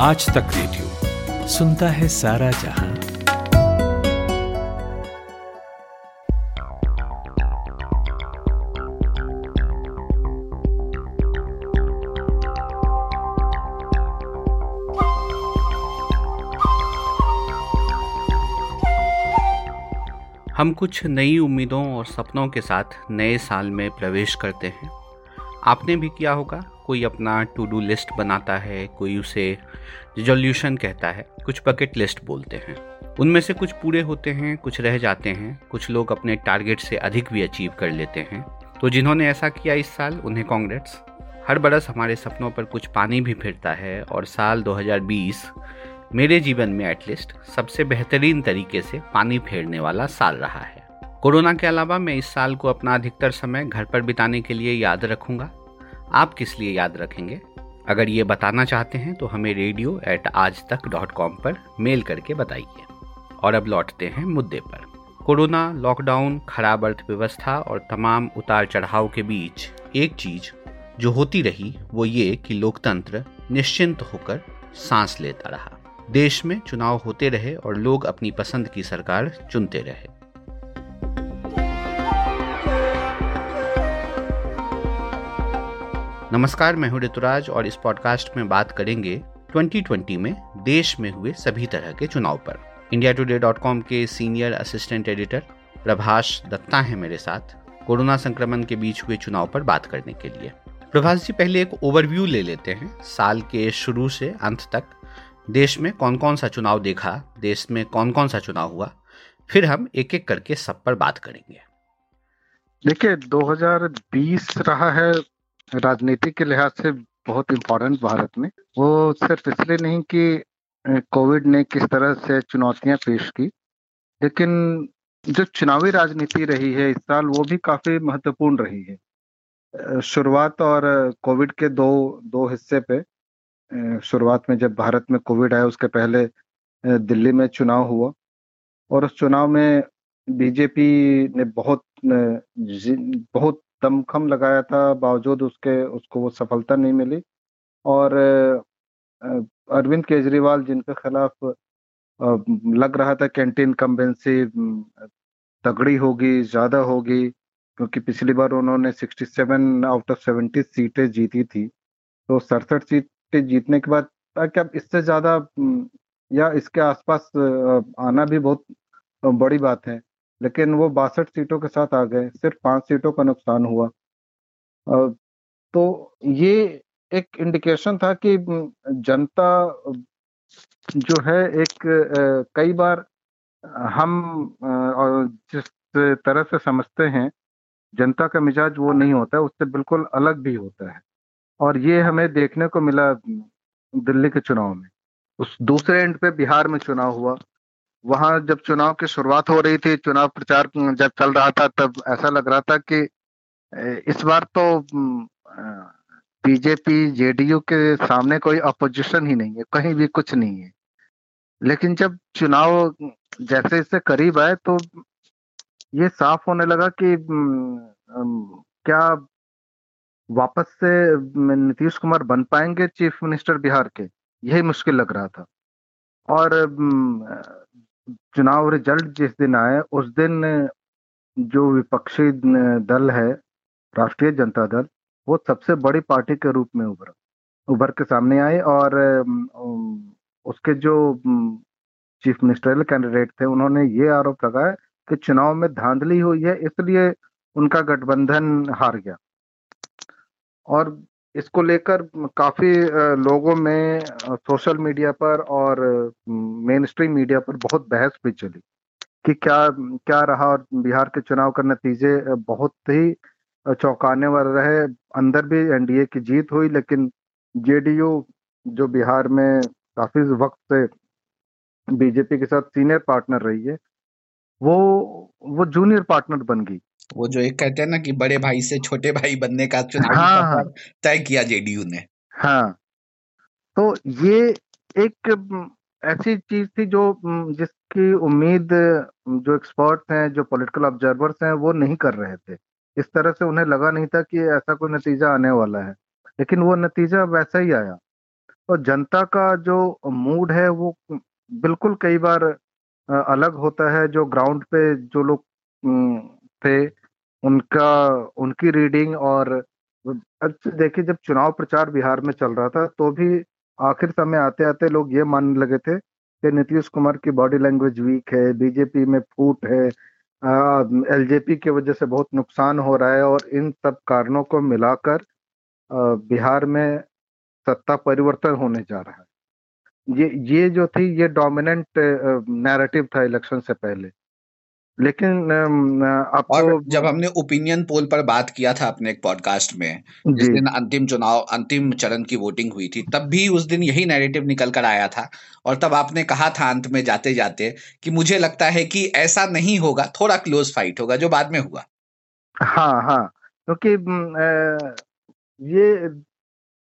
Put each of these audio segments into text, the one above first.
आज तक रेडियो सुनता है सारा जहाँ। हम कुछ नई उम्मीदों और सपनों के साथ नए साल में प्रवेश करते हैं। आपने भी किया होगा? कोई अपना टू डू लिस्ट बनाता है, कोई उसे रिजोल्यूशन कहता है, कुछ बकेट लिस्ट बोलते हैं। उनमें से कुछ पूरे होते हैं, कुछ रह जाते हैं, कुछ लोग अपने टारगेट से अधिक भी अचीव कर लेते हैं। तो जिन्होंने ऐसा किया इस साल, उन्हें कांग्रेट्स हर बरस हमारे सपनों पर कुछ पानी भी फिरता है और साल 2020 मेरे जीवन में एटलीस्ट सबसे बेहतरीन तरीके से पानी फेरने वाला साल रहा है। कोरोना के अलावा मैं इस साल को अपना अधिकतर समय घर पर बिताने के लिए याद रखूँगा। आप किस लिए याद रखेंगे? अगर ये बताना चाहते हैं तो हमें रेडियो एट आज तक डॉट कॉम पर मेल करके बताइए। और अब लौटते हैं मुद्दे पर। कोरोना लॉकडाउन खराब अर्थव्यवस्था और तमाम उतार चढ़ाव के बीच एक चीज़ जो होती रही, वो ये कि लोकतंत्र निश्चिंत होकर सांस लेता रहा। देश में चुनाव होते रहे और लोग अपनी पसंद की सरकार चुनते रहे। नमस्कार, मैं हूँ ऋतुराज और इस पॉडकास्ट में बात करेंगे 2020 में देश में हुए सभी तरह के चुनाव पर। इंडिया टुडे डॉट कॉम के senior assistant editor Prabhash Datta हैं मेरे साथ कोरोना संक्रमण के बीच हुए चुनाव पर बात करने के लिए। प्रभाष जी, पहले एक ओवरव्यू ले लेते हैं। साल के शुरू से अंत तक देश में कौन कौन सा चुनाव देखा, देश में कौन कौन सा चुनाव हुआ, फिर हम एक एक करके सब पर बात करेंगे। देखिए 2020 रहा है राजनीति के लिहाज से बहुत इम्पोर्टेंट भारत में। वो सिर्फ़ इसलिए नहीं कि कोविड ने किस तरह से चुनौतियाँ पेश की, लेकिन जो चुनावी राजनीति रही है इस साल, वो भी काफ़ी महत्वपूर्ण रही है। शुरुआत और कोविड के दो दो हिस्से पे शुरुआत में जब भारत में कोविड आया, उसके पहले दिल्ली में चुनाव हुआ, और उस चुनाव में बीजेपी ने बहुत बहुत दमखम लगाया था, बावजूद उसके, उसको वो सफलता नहीं मिली। और अरविंद केजरीवाल, जिनके खिलाफ लग रहा था कैंटीन कम्बेंसी तगड़ी होगी, ज़्यादा होगी, क्योंकि पिछली बार उन्होंने 67 आउट ऑफ़ 70 सीटें जीती थी तो सड़सठ सीट जीतने के बाद ताकि अब इससे ज़्यादा, या इसके आसपास आना भी बहुत बड़ी बात है। लेकिन वो बासठ सीटों के साथ आ गए, सिर्फ़ पाँच सीटों का नुकसान हुआ। तो ये एक इंडिकेशन था कि जनता जो है एक कई बार हम जिस तरह से समझते हैं, जनता का मिजाज वो नहीं होता है, उससे बिल्कुल अलग भी होता है। और ये हमें देखने को मिला दिल्ली के चुनाव में। उस दूसरे एंड पे बिहार में चुनाव हुआ। वहाँ जब चुनाव की शुरुआत हो रही थी, चुनाव प्रचार जब चल रहा था, तब ऐसा लग रहा था कि इस बार तो बीजेपी, जेडीयू के सामने कोई अपोजिशन ही नहीं है, कहीं भी कुछ नहीं है। लेकिन जब चुनाव जैसे इससे करीब आए तो ये साफ़ होने लगा कि क्या वापस से नीतीश कुमार बन पाएँगे चीफ मिनिस्टर बिहार के? यही मुश्किल लग रहा था। और चुनाव रिज़ल्ट जिस दिन आए, उस दिन जो विपक्षी दल है, राष्ट्रीय जनता दल, वो सबसे बड़ी पार्टी के रूप में उभरा, उभर के सामने आए और उसके जो चीफ मिनिस्टरियल कैंडिडेट थे, उन्होंने ये आरोप लगाया कि चुनाव में धांधली हुई है, इसलिए उनका गठबंधन हार गया। और इसको लेकर काफ़ी लोगों में सोशल मीडिया पर और मेन स्ट्रीम मीडिया पर बहुत बहस भी चली कि क्या क्या रहा और बिहार के चुनाव का नतीजे बहुत ही चौंकाने वाले रहे। अंदर भी एनडीए की जीत हुई, लेकिन जेडीयू, जो बिहार में काफ़ी वक्त से बीजेपी के साथ सीनियर पार्टनर रही है वो वो जूनियर पार्टनर बन गई। वो जो एक कहते हैं ना कि बड़े भाई से छोटे भाई बनने का चुनाव हाँ, हाँ, तय किया जेडीयू ने। हाँ। तो ये एक ऐसी चीज़ थी जो जिसकी उम्मीद जो एक्सपर्ट हैं जो पॉलिटिकल ऑब्जर्वर्स हैं वो नहीं कर रहे थे। इस तरह से उन्हें लगा नहीं था कि ऐसा कोई नतीजा आने वाला है। लेकिन वो नतीजा वैसा ही आया। और जनता का जो मूड है वो बिल्कुल कई बार अलग होता है जो ग्राउंड पे जो लोग थे, उनका, उनकी रीडिंग और देखिए जब चुनाव प्रचार बिहार में चल रहा था तो भी आखिर समय आते आते लोग ये मानने लगे थे कि नीतीश कुमार की बॉडी लैंग्वेज वीक है बीजेपी में फूट है एलजेपी की वजह से बहुत नुकसान हो रहा है और इन सब कारणों को मिलाकर बिहार में सत्ता परिवर्तन होने जा रहा है। ये ये जो थी ये डोमिनेंट नैरेटिव था इलेक्शन से पहले। लेकिन अब और तो जब हमने ओपिनियन पोल पर बात किया था अपने एक पॉडकास्ट में जिस दिन अंतिम चुनाव अंतिम चरण की वोटिंग हुई थी तब भी उस दिन यही नैरेटिव निकल कर आया था। और तब आपने कहा था अंत में जाते जाते कि मुझे लगता है कि ऐसा नहीं होगा थोड़ा क्लोज फाइट होगा जो बाद में हुआ। हाँ हाँ क्योंकि तो ये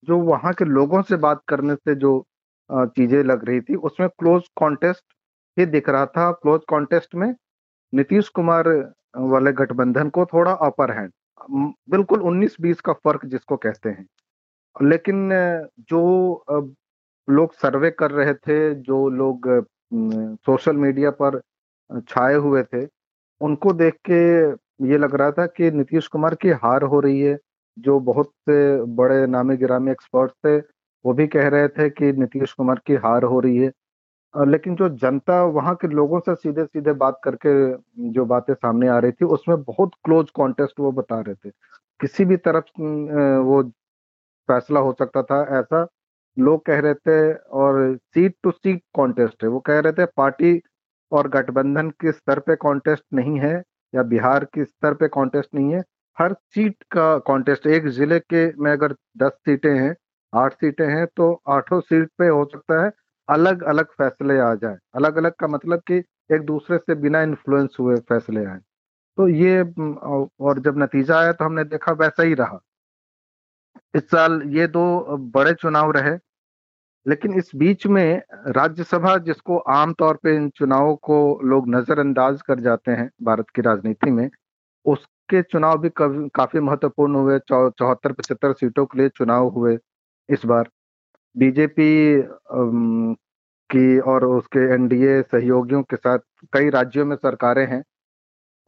जो वहाँ के लोगों से बात करने से जो चीज़ें लग रही थी। उसमें क्लोज कॉन्टेस्ट ही दिख रहा था। क्लोज कॉन्टेस्ट में नीतीश कुमार वाले गठबंधन को थोड़ा अपर हैंड बिल्कुल 19-20 का फ़र्क जिसको कहते हैं। लेकिन जो लोग सर्वे कर रहे थे, जो लोग सोशल मीडिया पर छाए हुए थे, उनको देख के ये लग रहा था कि नीतीश कुमार की हार हो रही है। जो बहुत से बड़े नामी गिरामी एक्सपर्ट थे वो भी कह रहे थे कि नीतीश कुमार की हार हो रही है। लेकिन जो जनता वहाँ के लोगों से सीधे सीधे बात करके जो बातें सामने आ रही थी, उसमें बहुत क्लोज कॉन्टेस्ट वो बता रहे थे। किसी भी तरफ़ वो फैसला हो सकता था, ऐसा लोग कह रहे थे और सीट टू सीट कॉन्टेस्ट है। वो कह रहे थे पार्टी और गठबंधन के स्तर पे कॉन्टेस्ट नहीं है या बिहार के स्तर पे कॉन्टेस्ट नहीं है। हर सीट का कॉन्टेस्ट, एक ज़िले के में अगर दस सीटें हैं आठ सीटें हैं तो आठों सीट पे हो सकता है अलग अलग फैसले आ जाए। अलग अलग का मतलब कि एक दूसरे से बिना इन्फ्लुएंस हुए फैसले आए। तो ये और जब नतीजा आया तो हमने देखा वैसा ही रहा। इस साल ये दो बड़े चुनाव रहे, लेकिन इस बीच में राज्यसभा जिसको आमतौर पे इन चुनावों को लोग नजरअंदाज कर जाते हैं भारत की राजनीति में, उसके चुनाव भी काफ़ी महत्वपूर्ण हुए। चौहत्तर, पचहत्तर सीटों के लिए चुनाव हुए। इस बार। बीजेपी की और उसके एनडीए सहयोगियों के साथ कई राज्यों में सरकारें हैं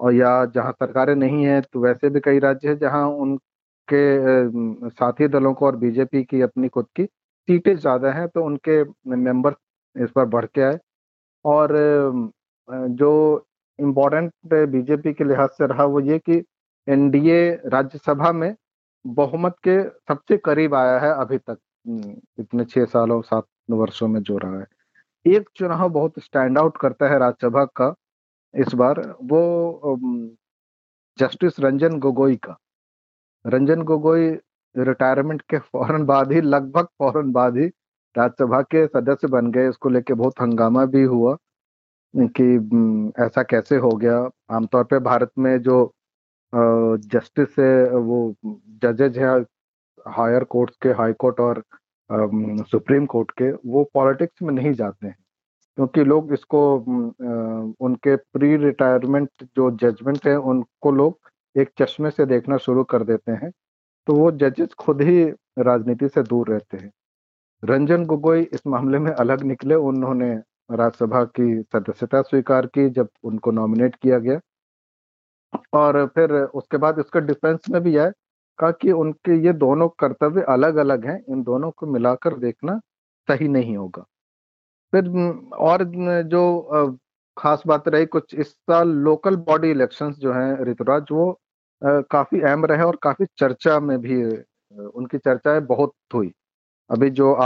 और या जहाँ सरकारें नहीं हैं तो वैसे भी कई राज्य हैं जहाँ उनके साथी दलों को और बीजेपी की अपनी खुद की सीटें ज़्यादा हैं तो उनके मेंबर इस पर बढ़ के आए। और जो इम्पोर्टेंट बीजेपी के लिहाज से रहा वो ये कि एनडीए राज्यसभा में बहुमत के सबसे करीब आया है अभी तक। इतने छह सालों, सात वर्षों में जो रहा है। एक चुनाव बहुत स्टैंड आउट करता है राज्यसभा का इस बार, वो जस्टिस रंजन गोगोई का। रंजन गोगोई रिटायरमेंट के फ़ौरन बाद ही, लगभग फ़ौरन बाद ही राज्यसभा के सदस्य बन गए। इसको लेके बहुत हंगामा भी हुआ कि ऐसा कैसे हो गया? आमतौर पे भारत में जो जस्टिस है, वो जजेज है हायर कोर्ट के हाई कोर्ट और सुप्रीम कोर्ट के, वो पॉलिटिक्स में नहीं जाते हैं। क्योंकि लोग इसको उनके प्री रिटायरमेंट जो जजमेंट है, उनको लोग एक चश्मे से देखना शुरू कर देते हैं तो वो जजेस खुद ही राजनीति से दूर रहते हैं। रंजन गोगोई इस मामले में अलग निकले, उन्होंने राज्यसभा की सदस्यता स्वीकार की, जब उनको नॉमिनेट किया गया। और फिर उसके बाद इसका डिफेंस में भी आए कहा कि उनके ये दोनों कर्तव्य अलग अलग हैं, इन दोनों को मिलाकर देखना सही नहीं होगा। फिर और जो खास बात रही कुछ इस साल लोकल बॉडी इलेक्शंस जो हैं ऋतुराज, वो काफ़ी अहम रहे और काफ़ी चर्चा में भी उनकी चर्चाएँ बहुत हुई। अभी जो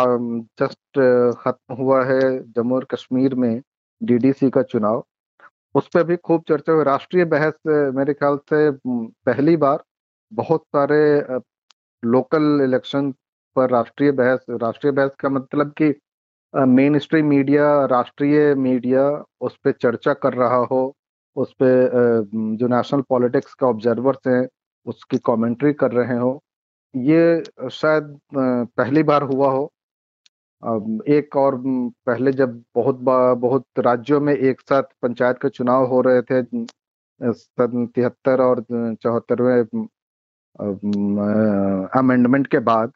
जस्ट खत्म हुआ है जम्मू और कश्मीर में डीडीसी का चुनाव उस पर भी खूब चर्चा हुई। राष्ट्रीय बहस मेरे ख्याल से पहली बार बहुत सारे लोकल इलेक्शन पर राष्ट्रीय बहस राष्ट्रीय बहस का मतलब कि मेन स्ट्रीम मीडिया राष्ट्रीय मीडिया उस पर चर्चा कर रहा हो, उस पर जो नेशनल पॉलिटिक्स का ऑब्जर्वर्स हैं, उसकी कमेंट्री कर रहे हो। ये शायद पहली बार हुआ हो। एक और पहले जब बहुत बहुत राज्यों में एक साथ पंचायत के चुनाव हो रहे थे सन तिहत्तर और चौहत्तरवें अमेंडमेंट के बाद,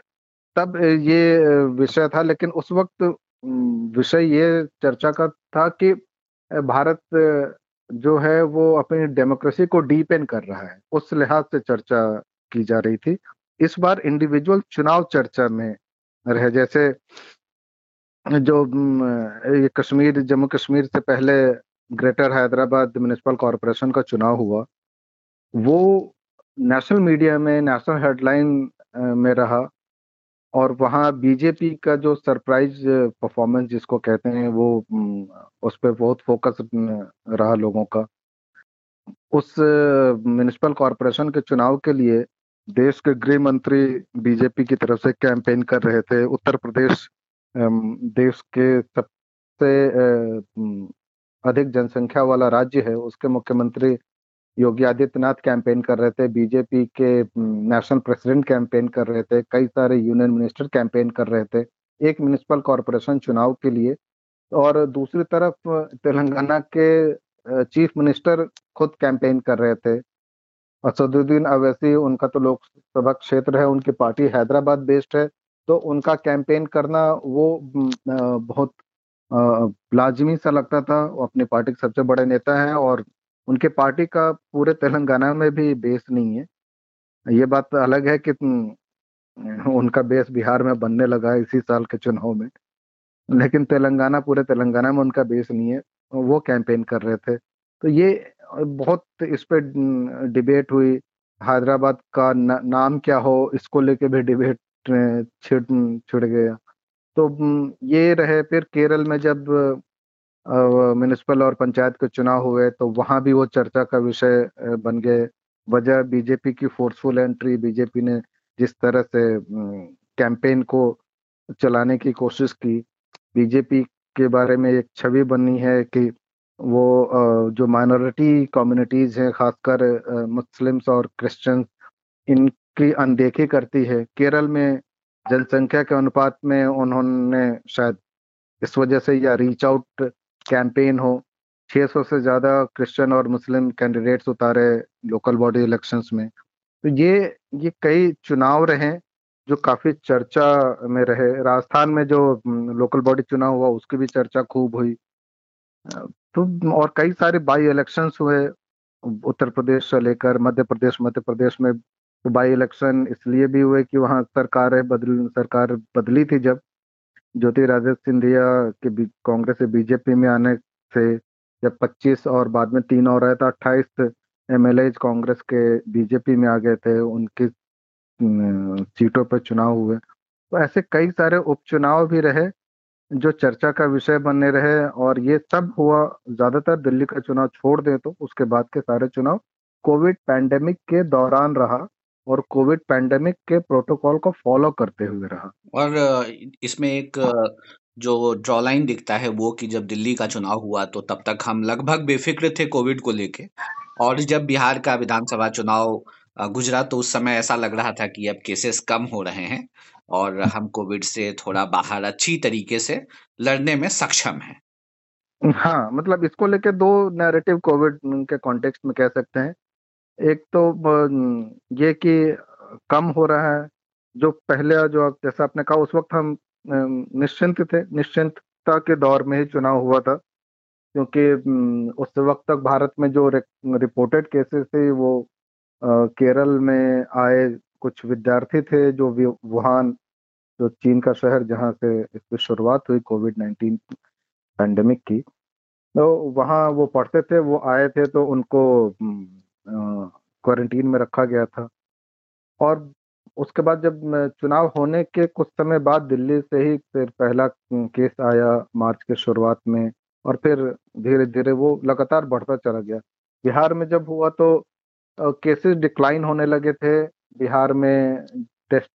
तब ये विषय था, लेकिन उस वक्त विषय ये चर्चा का था कि भारत जो है वो अपनी डेमोक्रेसी को डीपेन कर रहा है, उस लिहाज से चर्चा की जा रही थी। इस बार इंडिविजुअल चुनाव चर्चा में रहे, जैसे जो ये कश्मीर, जम्मू कश्मीर से पहले ग्रेटर हैदराबाद म्यूनिसिपल कॉरपोरेशन का चुनाव हुआ, वो नेशनल मीडिया में, नेशनल हेडलाइन में रहा और वहाँ बीजेपी का जो सरप्राइज़ परफॉर्मेंस जिसको कहते हैं वो उस पर बहुत फोकस रहा लोगों का। उस म्यूनिसिपल कॉरपोरेशन के चुनाव के लिए देश के गृह मंत्री बीजेपी की तरफ़ से कैंपेन कर रहे थे, उत्तर प्रदेश देश के सबसे अधिक जनसंख्या वाला राज्य है, उसके मुख्यमंत्री योगी आदित्यनाथ कैंपेन कर रहे थे, बीजेपी के नेशनल प्रेसिडेंट कैंपेन कर रहे थे, कई सारे यूनियन मिनिस्टर कैंपेन कर रहे थे, एक म्यूनिसिपल कॉरपोरेशन चुनाव के लिए, और दूसरी तरफ़, तेलंगाना के चीफ मिनिस्टर खुद कैंपेन कर रहे थे, असदुद्दीन अवैसी, उनका तो लोकसभा क्षेत्र है, उनकी पार्टी हैदराबाद बेस्ड है तो उनका कैंपेन करना वो बहुत लाजमी सा लगता था। वो अपनी पार्टी के सबसे बड़े नेता हैं और उनके पार्टी का पूरे तेलंगाना में भी बेस नहीं है। ये बात अलग है कि उनका बेस बिहार में बनने लगा इसी साल के चुनाव में। लेकिन तेलंगाना पूरे तेलंगाना में उनका बेस नहीं है। वो कैंपेन कर रहे थे। तो ये बहुत इस पर डिबेट हुई। हैदराबाद का न, नाम क्या हो इसको लेके भी डिबेट छिड़ छिड़ गया। तो ये रहे फिर केरल में जब म्यूनिसिपल और पंचायत के चुनाव हुए तो वहाँ भी वो चर्चा का विषय बन गए। वजह बीजेपी की फोर्सफुल एंट्री बीजेपी ने जिस तरह से कैंपेन को चलाने की कोशिश की, बीजेपी के बारे में एक छवि बनी है कि वो जो माइनॉरिटी कम्युनिटीज हैं, खासकर मुस्लिम्स और क्रिश्चियंस इनकी अनदेखी करती है। केरल में जनसंख्या के अनुपात में उन्होंने शायद इस वजह से या रीच आउट कैंपेन हो। 600 से ज़्यादा क्रिश्चियन और मुस्लिम कैंडिडेट्स उतारे लोकल बॉडी इलेक्शंस में। तो ये ये कई चुनाव रहे जो काफ़ी चर्चा में रहे। राजस्थान में जो लोकल बॉडी चुनाव हुआ उसकी भी चर्चा खूब हुई। तो और कई सारे बाई इलेक्शंस हुए। उत्तर प्रदेश से लेकर मध्य प्रदेश मध्य प्रदेश में तो बाई इलेक्शन इसलिए भी हुए कि वहाँ सरकार बदल, सरकार बदली थी जब ज्योतिरादित्य सिंधिया के कांग्रेस से बीजेपी में आने से जब 25 और बाद में तीन और आए तो अट्ठाईस एमएलए कांग्रेस के बीजेपी में आ गए थे, उनकी सीटों पर चुनाव हुए। तो ऐसे कई सारे उपचुनाव भी रहे जो चर्चा का विषय बनने रहे और ये सब हुआ ज़्यादातर दिल्ली का चुनाव छोड़ दे तो उसके बाद के सारे चुनाव कोविड पैंडेमिक के दौरान रहा। और कोविड पैंडेमिक के प्रोटोकॉल को फॉलो करते हुए रहा। और इसमें एक जो ड्रॉ लाइन दिखता है वो कि जब दिल्ली का चुनाव हुआ तो तब तक हम लगभग बेफिक्र थे कोविड को लेके। और जब बिहार का विधानसभा चुनाव गुजरा तो उस समय ऐसा लग रहा था कि अब केसेस कम हो रहे हैं और हम कोविड से थोड़ा बाहर अच्छी तरीके से लड़ने में सक्षम हैं। हाँ मतलब इसको लेके दो नैरेटिव कोविड के कॉन्टेक्स्ट में कह सकते हैं। एक तो ये कि कम हो रहा है, जो पहले जो आप, जैसा आपने कहा, उस वक्त हम निश्चिंत थे। निश्चिंतता के दौर में ही चुनाव हुआ था, क्योंकि उस वक्त तक भारत में जो रिपोर्टेड केसेस थे, वो केरल में आए कुछ विद्यार्थी थे, जो वुहान, जो चीन का शहर जहाँ से इसकी शुरुआत हुई कोविड नाइन्टीन पैंडेमिक की तो वहाँ वो पढ़ते थे, वो आए थे तो उनको क्वारंटीन में रखा गया था। और उसके बाद जब चुनाव होने के कुछ समय बाद दिल्ली से ही फिर पहला केस आया मार्च के शुरुआत में और फिर धीरे धीरे वो लगातार बढ़ता चला गया। बिहार में जब हुआ तो केसेस डिक्लाइन होने लगे थे। बिहार में टेस्ट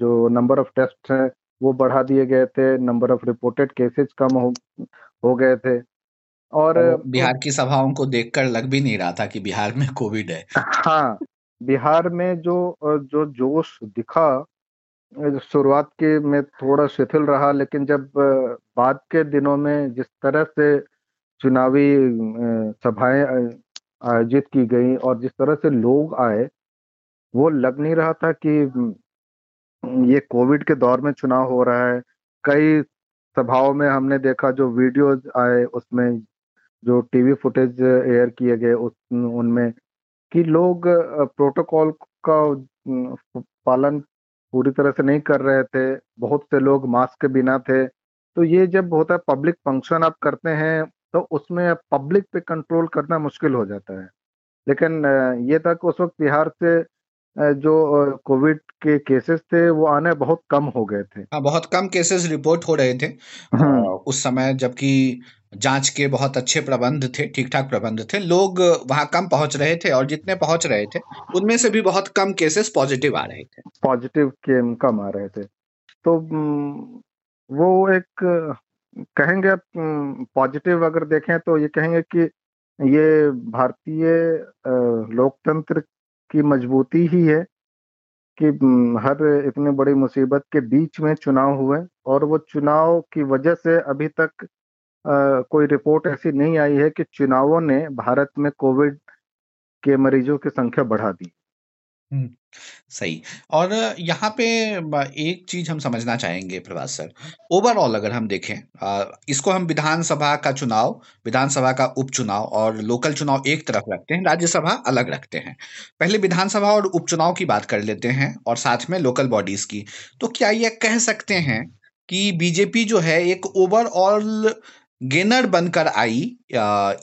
जो नंबर ऑफ़ टेस्ट हैं, वो बढ़ा दिए गए थे। नंबर ऑफ़ रिपोर्टेड केसेस कम हो हो गए थे। और बिहार की सभाओं को देखकर लग भी नहीं रहा था कि बिहार में कोविड है। हाँ बिहार में जो जो जोश दिखा शुरुआत के में थोड़ा शिथिल रहा लेकिन जब बाद के दिनों में जिस तरह से चुनावी सभाएँ आयोजित की गई और जिस तरह से लोग आए वो लग नहीं रहा था कि ये कोविड के दौर में चुनाव हो रहा है। कई सभाओं में हमने देखा जो वीडियोज़ आए उसमें जो टीवी फुटेज एयर किए गए उस उनमें कि लोग प्रोटोकॉल का पालन पूरी तरह से नहीं कर रहे थे बहुत से लोग मास्क के बिना थे। तो ये जब होता है पब्लिक फ़ंक्शन आप करते हैं तो उसमें पब्लिक पे कंट्रोल करना मुश्किल हो जाता है। लेकिन ये था कि उस वक्त बिहार से जो कोविड के केसेस थे वो आने बहुत कम हो गए थे। हाँ बहुत कम केसेस रिपोर्ट हो रहे थे। हाँ। उस समय जबकि जाँच के बहुत अच्छे प्रबंध थे ठीक ठाक प्रबंध थे। लोग वहाँ कम पहुँच रहे थे और जितने पहुँच रहे थे, उनमें से भी बहुत कम केसेस पॉजिटिव आ रहे थे। पॉजिटिव के कम आ रहे थे। तो वो एक, कहेंगे पॉजिटिव अगर देखें तो ये कहेंगे कि ये भारतीय लोकतंत्र की मजबूती ही है कि हर इतनी बड़ी मुसीबत के बीच में चुनाव हुए और वो चुनाव की वजह से अभी तक कोई रिपोर्ट ऐसी नहीं आई है कि चुनावों ने भारत में कोविड के मरीजों की संख्या बढ़ा दी। सही। और यहाँ पे एक चीज़ हम समझना चाहेंगे प्रभात सर ओवरऑल अगर हम देखें इसको हम विधानसभा का चुनाव, विधानसभा का उपचुनाव और लोकल चुनाव एक तरफ़ रखते हैं, राज्यसभा अलग रखते हैं। पहले विधानसभा और उपचुनाव की बात कर लेते हैं और साथ में लोकल बॉडीज की। तो क्या ये कह सकते हैं कि बीजेपी जो है एक ओवरऑल गेनर बनकर आई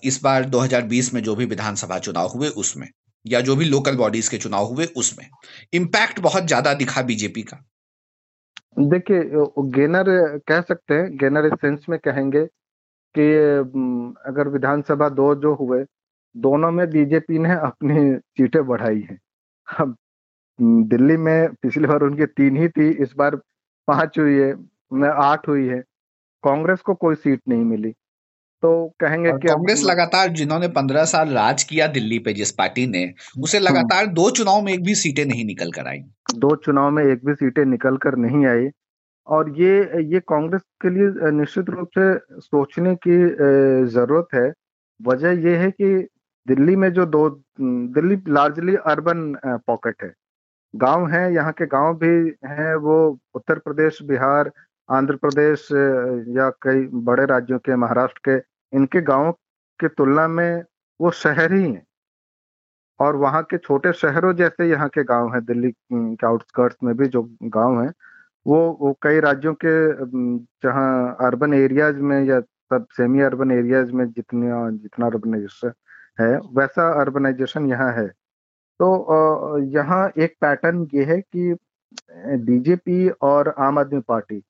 इस बार 2020 में जो भी विधानसभा चुनाव हुए उसमें, या जो भी लोकल बॉडीज के चुनाव हुए उसमें। इम्पैक्ट बहुत ज़्यादा दिखा बीजेपी का। देखिए गेनर कह सकते हैं गेनर इस सेंस में कहेंगे कि अगर विधानसभा दो जो हुए, दोनों में बीजेपी ने अपनी सीटें बढ़ाई हैं। अब दिल्ली में पिछली बार उनकी तीन ही थी, इस बार पाँच हुई है आठ हुई है। कांग्रेस को कोई सीट नहीं मिली। तो कहेंगे कि कांग्रेस लगातार जिन्होंने पंद्रह साल राज किया दिल्ली पे जिस पार्टी ने उसे हम्म। लगातार दो चुनाव में एक भी सीटें नहीं निकल कर आई। दो चुनाव में एक भी सीटें निकल कर नहीं आई। और ये ये कांग्रेस के लिए निश्चित रूप से सोचने की ज़रूरत है। वजह ये है कि दिल्ली में जो दो दिल्ली लार्जली अर्बन पॉकेट है। गाँव है यहाँ के गाँव भी हैं वो उत्तर प्रदेश बिहार आंध्र प्रदेश, या कई बड़े राज्यों के, महाराष्ट्र के, इनके गाँवों की तुलना में वो शहर ही। हैं और वहाँ के छोटे शहरों जैसे यहाँ के गाँव हैं, दिल्ली के आउटस्कर्ट्स में भी जो गाँव हैं, वो वो कई राज्यों के जहाँ अर्बन एरियाज़ में या सब सेमी अर्बन एरियाज़ में जितने, जितना अर्बनाइजेशन है, वैसा अर्बनाइजेशन यहाँ है। तो यहाँ एक पैटर्न ये है कि बीजेपी और आम आदमी पार्टी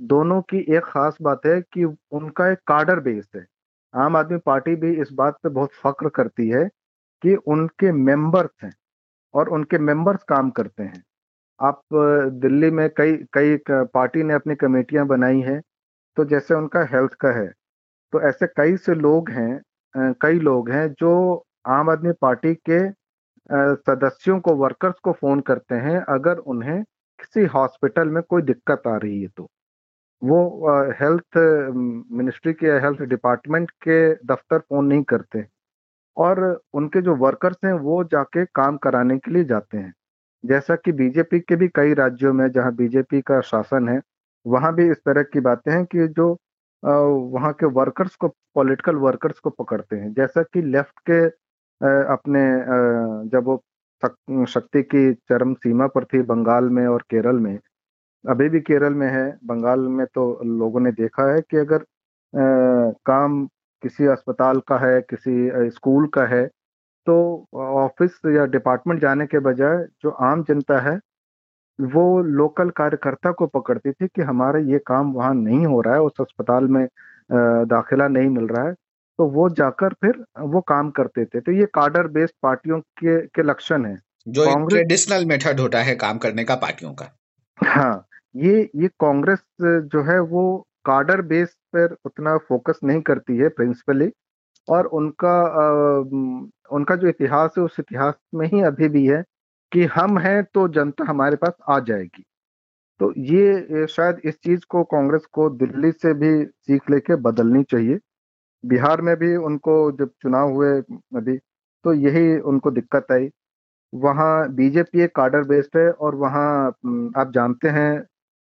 दोनों की एक खास बात है कि उनका एक कार्डर बेस है। आम आदमी पार्टी भी इस बात पे बहुत फक्र करती है कि उनके मेंबर्स हैं और उनके मेंबर्स काम करते हैं। आप दिल्ली में कई कई पार्टी ने अपनी कमेटियाँ बनाई हैं तो जैसे उनका हेल्थ का है तो ऐसे कई से लोग हैं कई लोग हैं जो आम आदमी पार्टी के सदस्यों को, वर्कर्स को फ़ोन करते हैं अगर उन्हें किसी हॉस्पिटल में कोई दिक्कत आ रही है तो। वो हेल्थ मिनिस्ट्री के हेल्थ डिपार्टमेंट के दफ्तर फ़ोन नहीं करते और उनके जो वर्कर्स हैं वो जाके काम कराने के लिए जाते हैं। जैसा कि बीजेपी के भी कई राज्यों में, जहाँ बीजेपी का शासन है, वहाँ भी इस तरह की बातें हैं कि जो वहाँ के वर्कर्स को पॉलिटिकल वर्कर्स को पकड़ते हैं। जैसा कि लेफ़्ट के अपने जब वो शक्ति की चरम सीमा पर थी बंगाल में और केरल में अभी भी केरल में है बंगाल में तो लोगों ने देखा है कि अगर आ, काम किसी अस्पताल का है किसी स्कूल का है तो ऑफ़िस या डिपार्टमेंट जाने के बजाय जो आम जनता है वो लोकल कार्यकर्ता को पकड़ती थी कि हमारा ये काम वहाँ नहीं हो रहा है उस अस्पताल में दाखिला नहीं मिल रहा है तो वो जाकर फिर वो काम करते थे। तो ये कार्डर बेस्ड पार्टियों के के लक्षण है। जो ट्रेडिशनल मेथड होता है काम करने का पार्टियों का। हाँ ये ये कांग्रेस जो है वो कार्डर बेस पर उतना फोकस नहीं करती है प्रिंसिपली और उनका उनका जो इतिहास है, उस इतिहास में ही अभी भी है कि हम हैं तो जनता हमारे पास आ जाएगी। तो ये शायद इस चीज़ को कांग्रेस को दिल्ली से भी सीख लेके बदलनी चाहिए। बिहार में भी उनको जब चुनाव हुए अभी तो यही उनको दिक्कत आई। वहाँ बीजेपी एक कार्डर बेस्ड है और वहाँ आप जानते हैं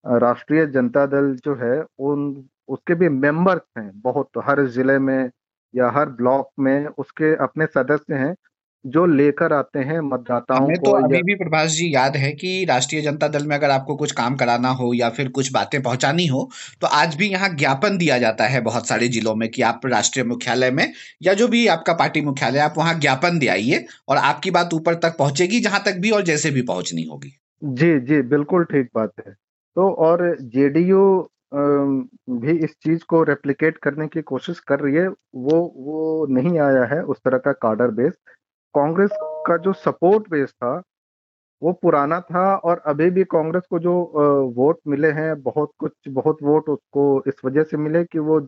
राष्ट्रीय जनता दल जो है उन उसके भी मेंबर्स हैं बहुत हर ज़िले में या हर ब्लॉक में उसके अपने सदस्य हैं जो लेकर आते हैं मतदाताओं हमें तो अभी भी प्रभाष जी याद है कि राष्ट्रीय जनता दल में अगर आपको कुछ काम कराना हो या फिर कुछ बातें पहुंचानी हो तो आज भी यहाँ ज्ञापन दिया जाता है बहुत सारे जिलों में कि आप राष्ट्रीय मुख्यालय में या जो भी आपका पार्टी मुख्यालय आप वहाँ ज्ञापन दे आइए और आपकी बात ऊपर तक पहुंचेगी जहाँ तक भी और जैसे भी पहुंचनी होगी। जी जी बिल्कुल ठीक बात है। तो और जेडीयू भी इस चीज़ को रेप्लिकेट करने की कोशिश कर रही है, वो वो नहीं आया है उस तरह का कार्डर बेस कांग्रेस का जो सपोर्ट बेस था, वो पुराना था और अभी भी कांग्रेस को जो वोट मिले हैं, बहुत कुछ, बहुत वोट उसको इस वजह से मिले कि वो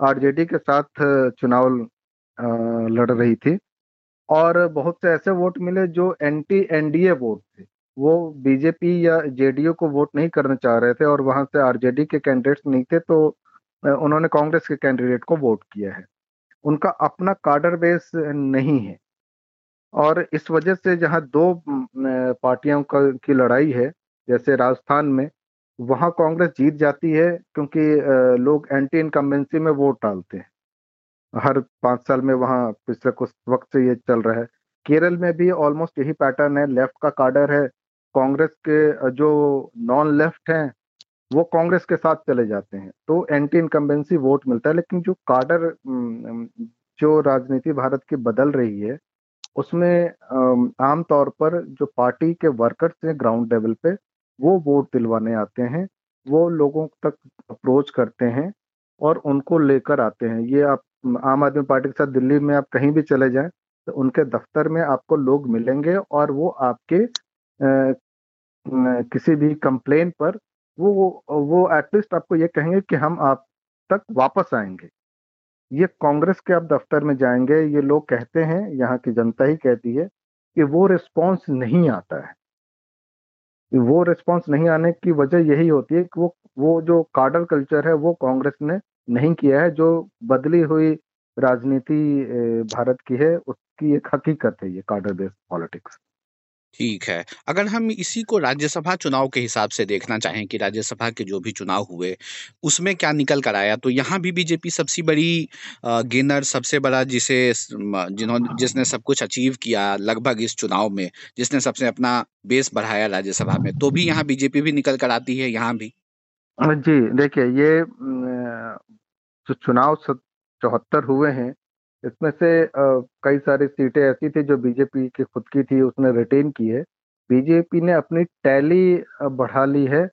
आरजेडी के साथ चुनाव लड़ रही थी। और बहुत से ऐसे वोट मिले जो एंटी एनडीए वोट थे। वो बीजेपी या जेडीयू को वोट नहीं करना चाह रहे थे और वहाँ से आरजेडी के कैंडिडेट्स नहीं थे तो उन्होंने कांग्रेस के कैंडिडेट को वोट किया है। उनका अपना कार्डर बेस नहीं है और इस वजह से जहाँ दो पार्टियों का, की लड़ाई है, जैसे राजस्थान में, वहाँ कांग्रेस जीत जाती है क्योंकि लोग एंटी इनकम्बेंसी में वोट डालते हैं। हर पाँच साल में वहाँ पिछले कुछ वक्त से ये चल रहा है। केरल में भी ऑलमोस्ट यही पैटर्न है लेफ़्ट का कार्डर है कांग्रेस के जो नॉन लेफ़्ट हैं, वो कांग्रेस के साथ चले जाते हैं। तो एंटी इनकम्बेंसी वोट मिलता है, लेकिन जो कार्डर जो राजनीति भारत की बदल रही है, उसमें आम तौर पर जो पार्टी के वर्कर्स हैं ग्राउंड लेवल पे, वो वोट दिलवाने आते हैं, वो लोगों तक अप्रोच करते हैं और उनको लेकर आते हैं। ये आप, आम आदमी पार्टी के साथ दिल्ली में आप कहीं भी चले जाएँ तो उनके दफ्तर में आपको लोग मिलेंगे और वो आपके किसी भी कंप्लेन पर, वो वो एटलीस्ट आपको ये कहेंगे कि हम आप तक वापस आएँगे। ये कांग्रेस के आप दफ्तर में जाएँगे, ये लोग कहते हैं, यहाँ की जनता ही कहती है, कि वो रिस्पॉन्स नहीं आता है। वो रिस्पॉन्स नहीं आने की वजह यही होती है कि वो वो जो कार्डर कल्चर है, वो कांग्रेस ने नहीं किया है, जो बदली हुई राजनीति भारत की है, उसकी एक हकीकत है ये कार्डर बेस्ड पॉलिटिक्स। ठीक है। अगर हम इसी को राज्यसभा चुनाव के हिसाब से देखना चाहें कि राज्यसभा के जो भी चुनाव हुए, उसमें क्या निकल कर आया? तो यहाँ भी बीजेपी सबसे बड़ी गेनर, सबसे बड़ा जिसे जिन्होंने जिसने सब कुछ अचीव किया लगभग इस चुनाव में, जिसने सबसे अपना बेस बढ़ाया राज्यसभा में तो भी यहाँ बीजेपी भी निकल कर आती है, यहाँ भी? जी, देखिए, ये जो चुनाव चौहत्तर हुए हैं इसमें से कई सारी सीटें ऐसी थी जो बीजेपी की खुद की थी, उसने रिटेन की है। बीजेपी ने अपनी टैली बढ़ा ली है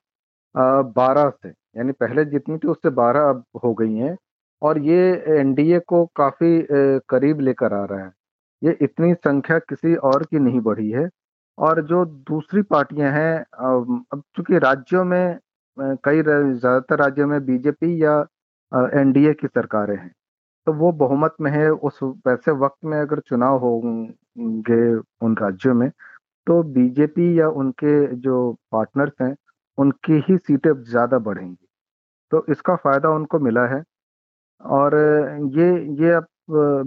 बारह से। यानी पहले जितनी थी उससे बारह अब हो गई हैं। और ये एनडीए को काफ़ी करीब लेकर आ रहा है। ये इतनी संख्या किसी और की नहीं बढ़ी है। और जो दूसरी पार्टियाँ हैं अब चूँकि राज्यों में कई ज़्यादातर राज्यों में बीजेपी या एनडीए की सरकारें हैं। तो वो बहुमत में है, उस वैसे वक्त में अगर चुनाव होंगे उन राज्यों में तो बीजेपी या उनके जो पार्टनर्स हैं, उनकी ही सीटें ज़्यादा बढ़ेंगी। तो इसका फ़ायदा उनको मिला है। और ये ये अब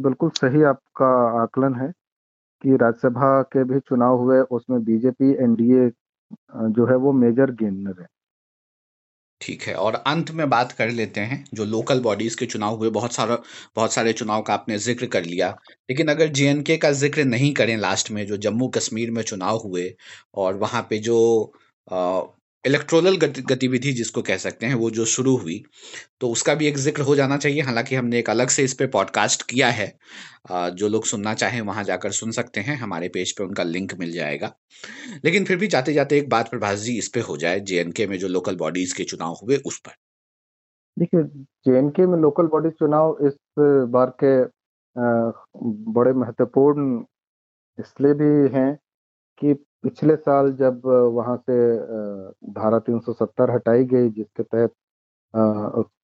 बिल्कुल सही आपका आकलन है कि राज्यसभा के भी चुनाव हुए, उसमें बीजेपी एनडीए जो है वो मेजर गेनर है। ठीक है। और अंत में बात कर लेते हैं, जो लोकल बॉडीज के चुनाव हुए, बहुत सारा, बहुत सारे चुनाव का आपने ज़िक्र कर लिया। लेकिन अगर जेएनके का ज़िक्र नहीं करें लास्ट में, जो जम्मू कश्मीर में चुनाव हुए, और वहाँ पे जो इलेक्ट्रोनल गतिविधि जिसको कह सकते हैं, वो जो शुरू हुई तो उसका भी एक ज़िक्र हो जाना चाहिए। हालाँकि हमने एक अलग से इस पे पॉडकास्ट किया है। जो लोग सुनना चाहें, वहाँ जाकर सुन सकते हैं। हमारे पेज पे उनका लिंक मिल जाएगा। लेकिन फिर भी जाते जाते एक बात प्रभाष जी इस पे हो जाए जे में जो लोकल बॉडीज के चुनाव हुए, उस पर। देखिए जे में लोकल बॉडीज चुनाव इस बार के बड़े महत्वपूर्ण इसलिए भी हैं कि पिछले साल जब वहाँ से धारा 370 हटाई गई, जिसके तहत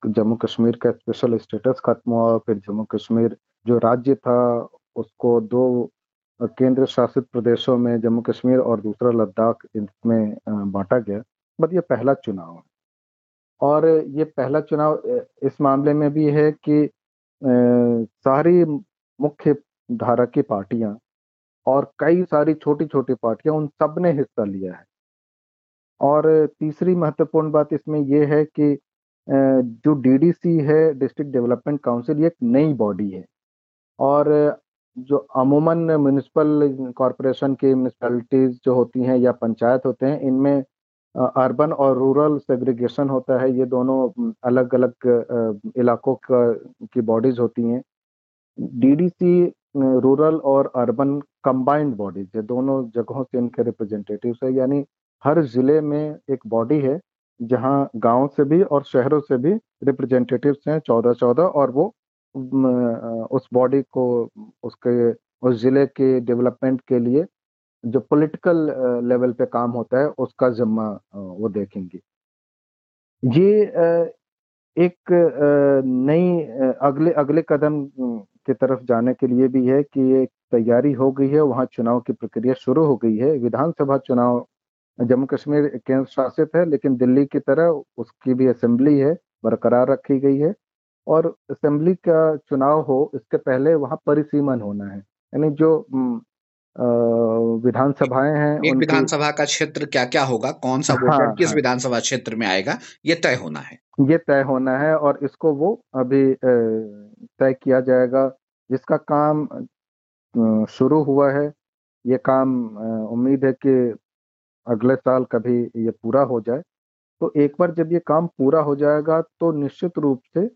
जम्मू कश्मीर का स्पेशल स्टेटस खत्म हुआ फिर जम्मू कश्मीर जो राज्य था, उसको दो केंद्र शासित प्रदेशों में, जम्मू कश्मीर और दूसरा लद्दाख, इसमें बांटा गया। बट ये पहला चुनाव है। और ये पहला चुनाव इस मामले में भी है कि सारी मुख्य धारा की पार्टियाँ और कई सारी छोटी छोटी पार्टियाँ उन सबने हिस्सा लिया है। और तीसरी महत्वपूर्ण बात इसमें यह है कि जो डीडीसी है डिस्ट्रिक्ट डेवलपमेंट काउंसिल ये एक नई बॉडी है। और जो अमूमन म्यूनिसिपल कॉरपोरेशन की म्यूनिसपैलिटीज जो होती हैं या पंचायत होते हैं, इनमें अर्बन और रूरल सेग्रीगेशन होता है। ये दोनों अलग अलग इलाकों का, की बॉडीज होती हैं। डीडीसी रूरल और अर्बन कंबाइंड बॉडीज है दोनों जगहों से इनके रिप्रेजेंटेटिव है। यानी हर ज़िले में एक बॉडी है, जहाँ गाँव से भी और शहरों से भी रिप्रेजेंटेटिव्स हैं चौदह चौदह और वो उस बॉडी को, उसके, उस ज़िले के डेवलपमेंट के लिए जो पॉलिटिकल लेवल पे काम होता है, उसका जिम्मा वो देखेंगे। ये एक नई अगले अगले कदम की तरफ़ जाने के लिए भी है कि एक तैयारी हो गई है, वहाँ चुनाव की प्रक्रिया शुरू हो गई है। विधानसभा चुनाव जम्मू कश्मीर केंद्र शासित है, लेकिन दिल्ली की तरह उसकी भी असेंबली है, बरकरार रखी गई है। और असेंबली का चुनाव हो, इसके पहले वहाँ परिसीमन होना है, यानी जो विधानसभाएँ हैं एक विधानसभा का क्षेत्र क्या क्या होगा? कौन सा वोटर हाँ, किस हाँ, विधानसभा क्षेत्र में आएगा? ये तय होना है। ये तय होना है और इसको वो अभी तय किया जाएगा जिसका काम शुरू हुआ है। ये काम उम्मीद है कि अगले साल कभी ये पूरा हो जाए। तो एक बार जब ये काम पूरा हो जाएगा तो निश्चित रूप से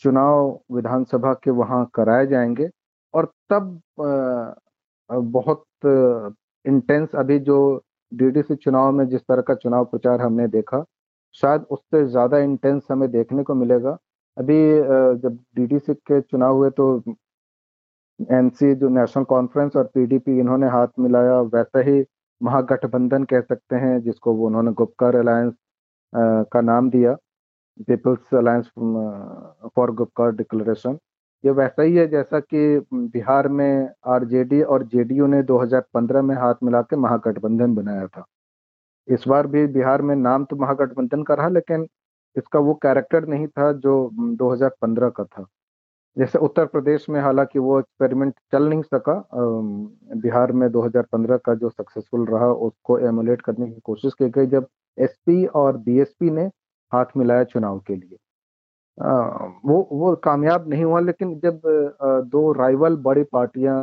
चुनाव विधानसभा के वहाँ कराए जाएँगे और तब बहुत इंटेंस अभी जो डीडीसी चुनाव में जिस तरह का चुनाव प्रचार हमने देखा, शायद उससे ज़्यादा इंटेंस हमें देखने को मिलेगा। अभी जब डीडीसी के चुनाव हुए तो एनसी जो नेशनल कॉन्फ्रेंस और पीडीपी इन्होंने हाथ मिलाया, वैसा ही महागठबंधन कह सकते हैं, जिसको वो उन्होंने गुप्कर अलायंस का नाम दिया people's alliance for Gupkar declaration ये वैसा ही है जैसा कि बिहार में आरजेडी और जेडीयू ने 2015 में हाथ मिला के महागठबंधन बनाया था। इस बार भी बिहार में नाम तो महागठबंधन का रहा, लेकिन इसका वो कैरेक्टर नहीं था जो 2015 का था। जैसे उत्तर प्रदेश में हालाँकि वो एक्सपेरिमेंट चल नहीं सका बिहार में 2015 का जो सक्सेसफुल रहा, उसको एमुलेट करने की कोशिश की गई, जब एसपी और बीएसपी ने हाथ मिलाया चुनाव के लिए। वो वो कामयाब नहीं हुआ, लेकिन जब दो राइवल बड़ी पार्टियाँ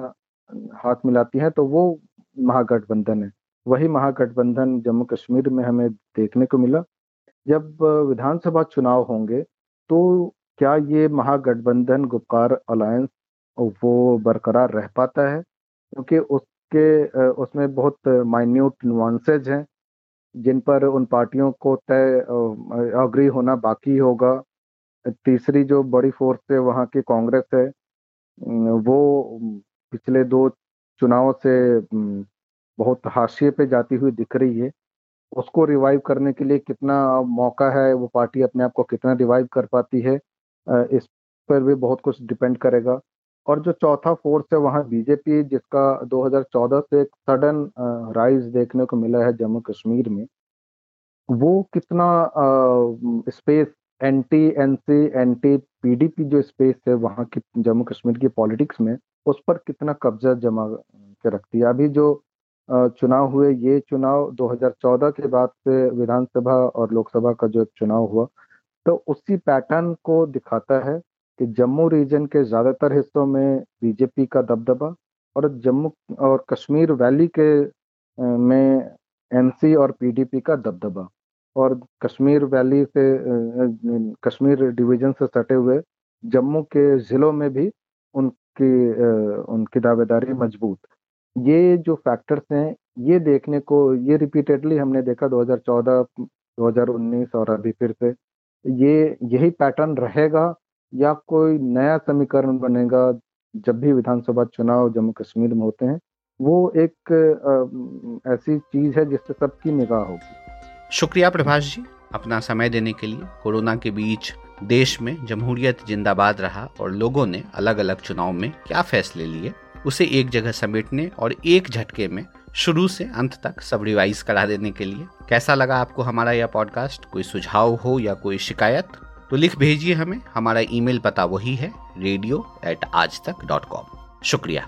हाथ मिलाती हैं तो वो महागठबंधन है। वही महागठबंधन जम्मू कश्मीर में हमें देखने को मिला। जब विधानसभा चुनाव होंगे तो क्या ये महागठबंधन गुप्कार अलायंस वो बरकरार रह पाता है? क्योंकि उसके उसमें बहुत माइन्यूट नुआंसेज हैं, जिन पर उन पार्टियों को तय अग्री होना बाकी होगा। तीसरी जो बड़ी फोर्स है, वहाँ की कांग्रेस है वो पिछले दो चुनाव से बहुत हाशिए पे जाती हुई दिख रही है। उसको रिवाइव करने के लिए कितना मौका है, वो पार्टी अपने आप को कितना रिवाइव कर पाती है इस पर भी बहुत कुछ डिपेंड करेगा। और जो चौथा फोर्स है, वहाँ बीजेपी जिसका 2014 से एक सडन राइज देखने को मिला है जम्मू कश्मीर में। वो कितना space anti NC anti PDP जो स्पेस है, वहाँ की जम्मू कश्मीर की पॉलिटिक्स में, उस पर कितना कब्जा जमा के रखती है अभी जो चुनाव हुए, ये चुनाव 2014 के बाद से विधानसभा और लोकसभा का जो चुनाव हुआ तो उसी पैटर्न को दिखाता है कि जम्मू रीजन के ज़्यादातर हिस्सों में बीजेपी का दबदबा और जम्मू और कश्मीर वैली के में एनसी और पीडीपी का दबदबा। और कश्मीर वैली से कश्मीर डिवीज़न से सटे हुए जम्मू के ज़िलों में भी उनकी उनकी दावेदारी मज़बूत। ये जो फैक्टर्स हैं, ये देखने को, ये रिपीटेडली हमने देखा 2014 2019 और अभी फिर से। ये, यही पैटर्न रहेगा या कोई नया समीकरण बनेगा जब भी विधानसभा चुनाव जम्मू कश्मीर में होते हैं, वो एक ऐसी चीज़ है जिससे सबकी निगाह होगी। शुक्रिया प्रभाष जी अपना समय देने के लिए। कोरोना के बीच देश में जमहूरियत जिंदाबाद रहा और लोगों ने अलग अलग चुनाव में क्या फैसले लिए, उसे एक जगह समेटने और एक झटके में शुरू से अंत तक सब रिवाइज करा देने के लिए। कैसा लगा आपको हमारा यह पॉडकास्ट कोई सुझाव हो या कोई शिकायत? तो लिख भेजिए हमें। हमारा ईमेल पता वही है रेडियो एट आज तक डॉट कॉम शुक्रिया।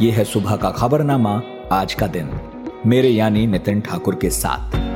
ये है सुबह का खबरनामा आज का दिन। मेरे यानी नितिन ठाकुर के साथ।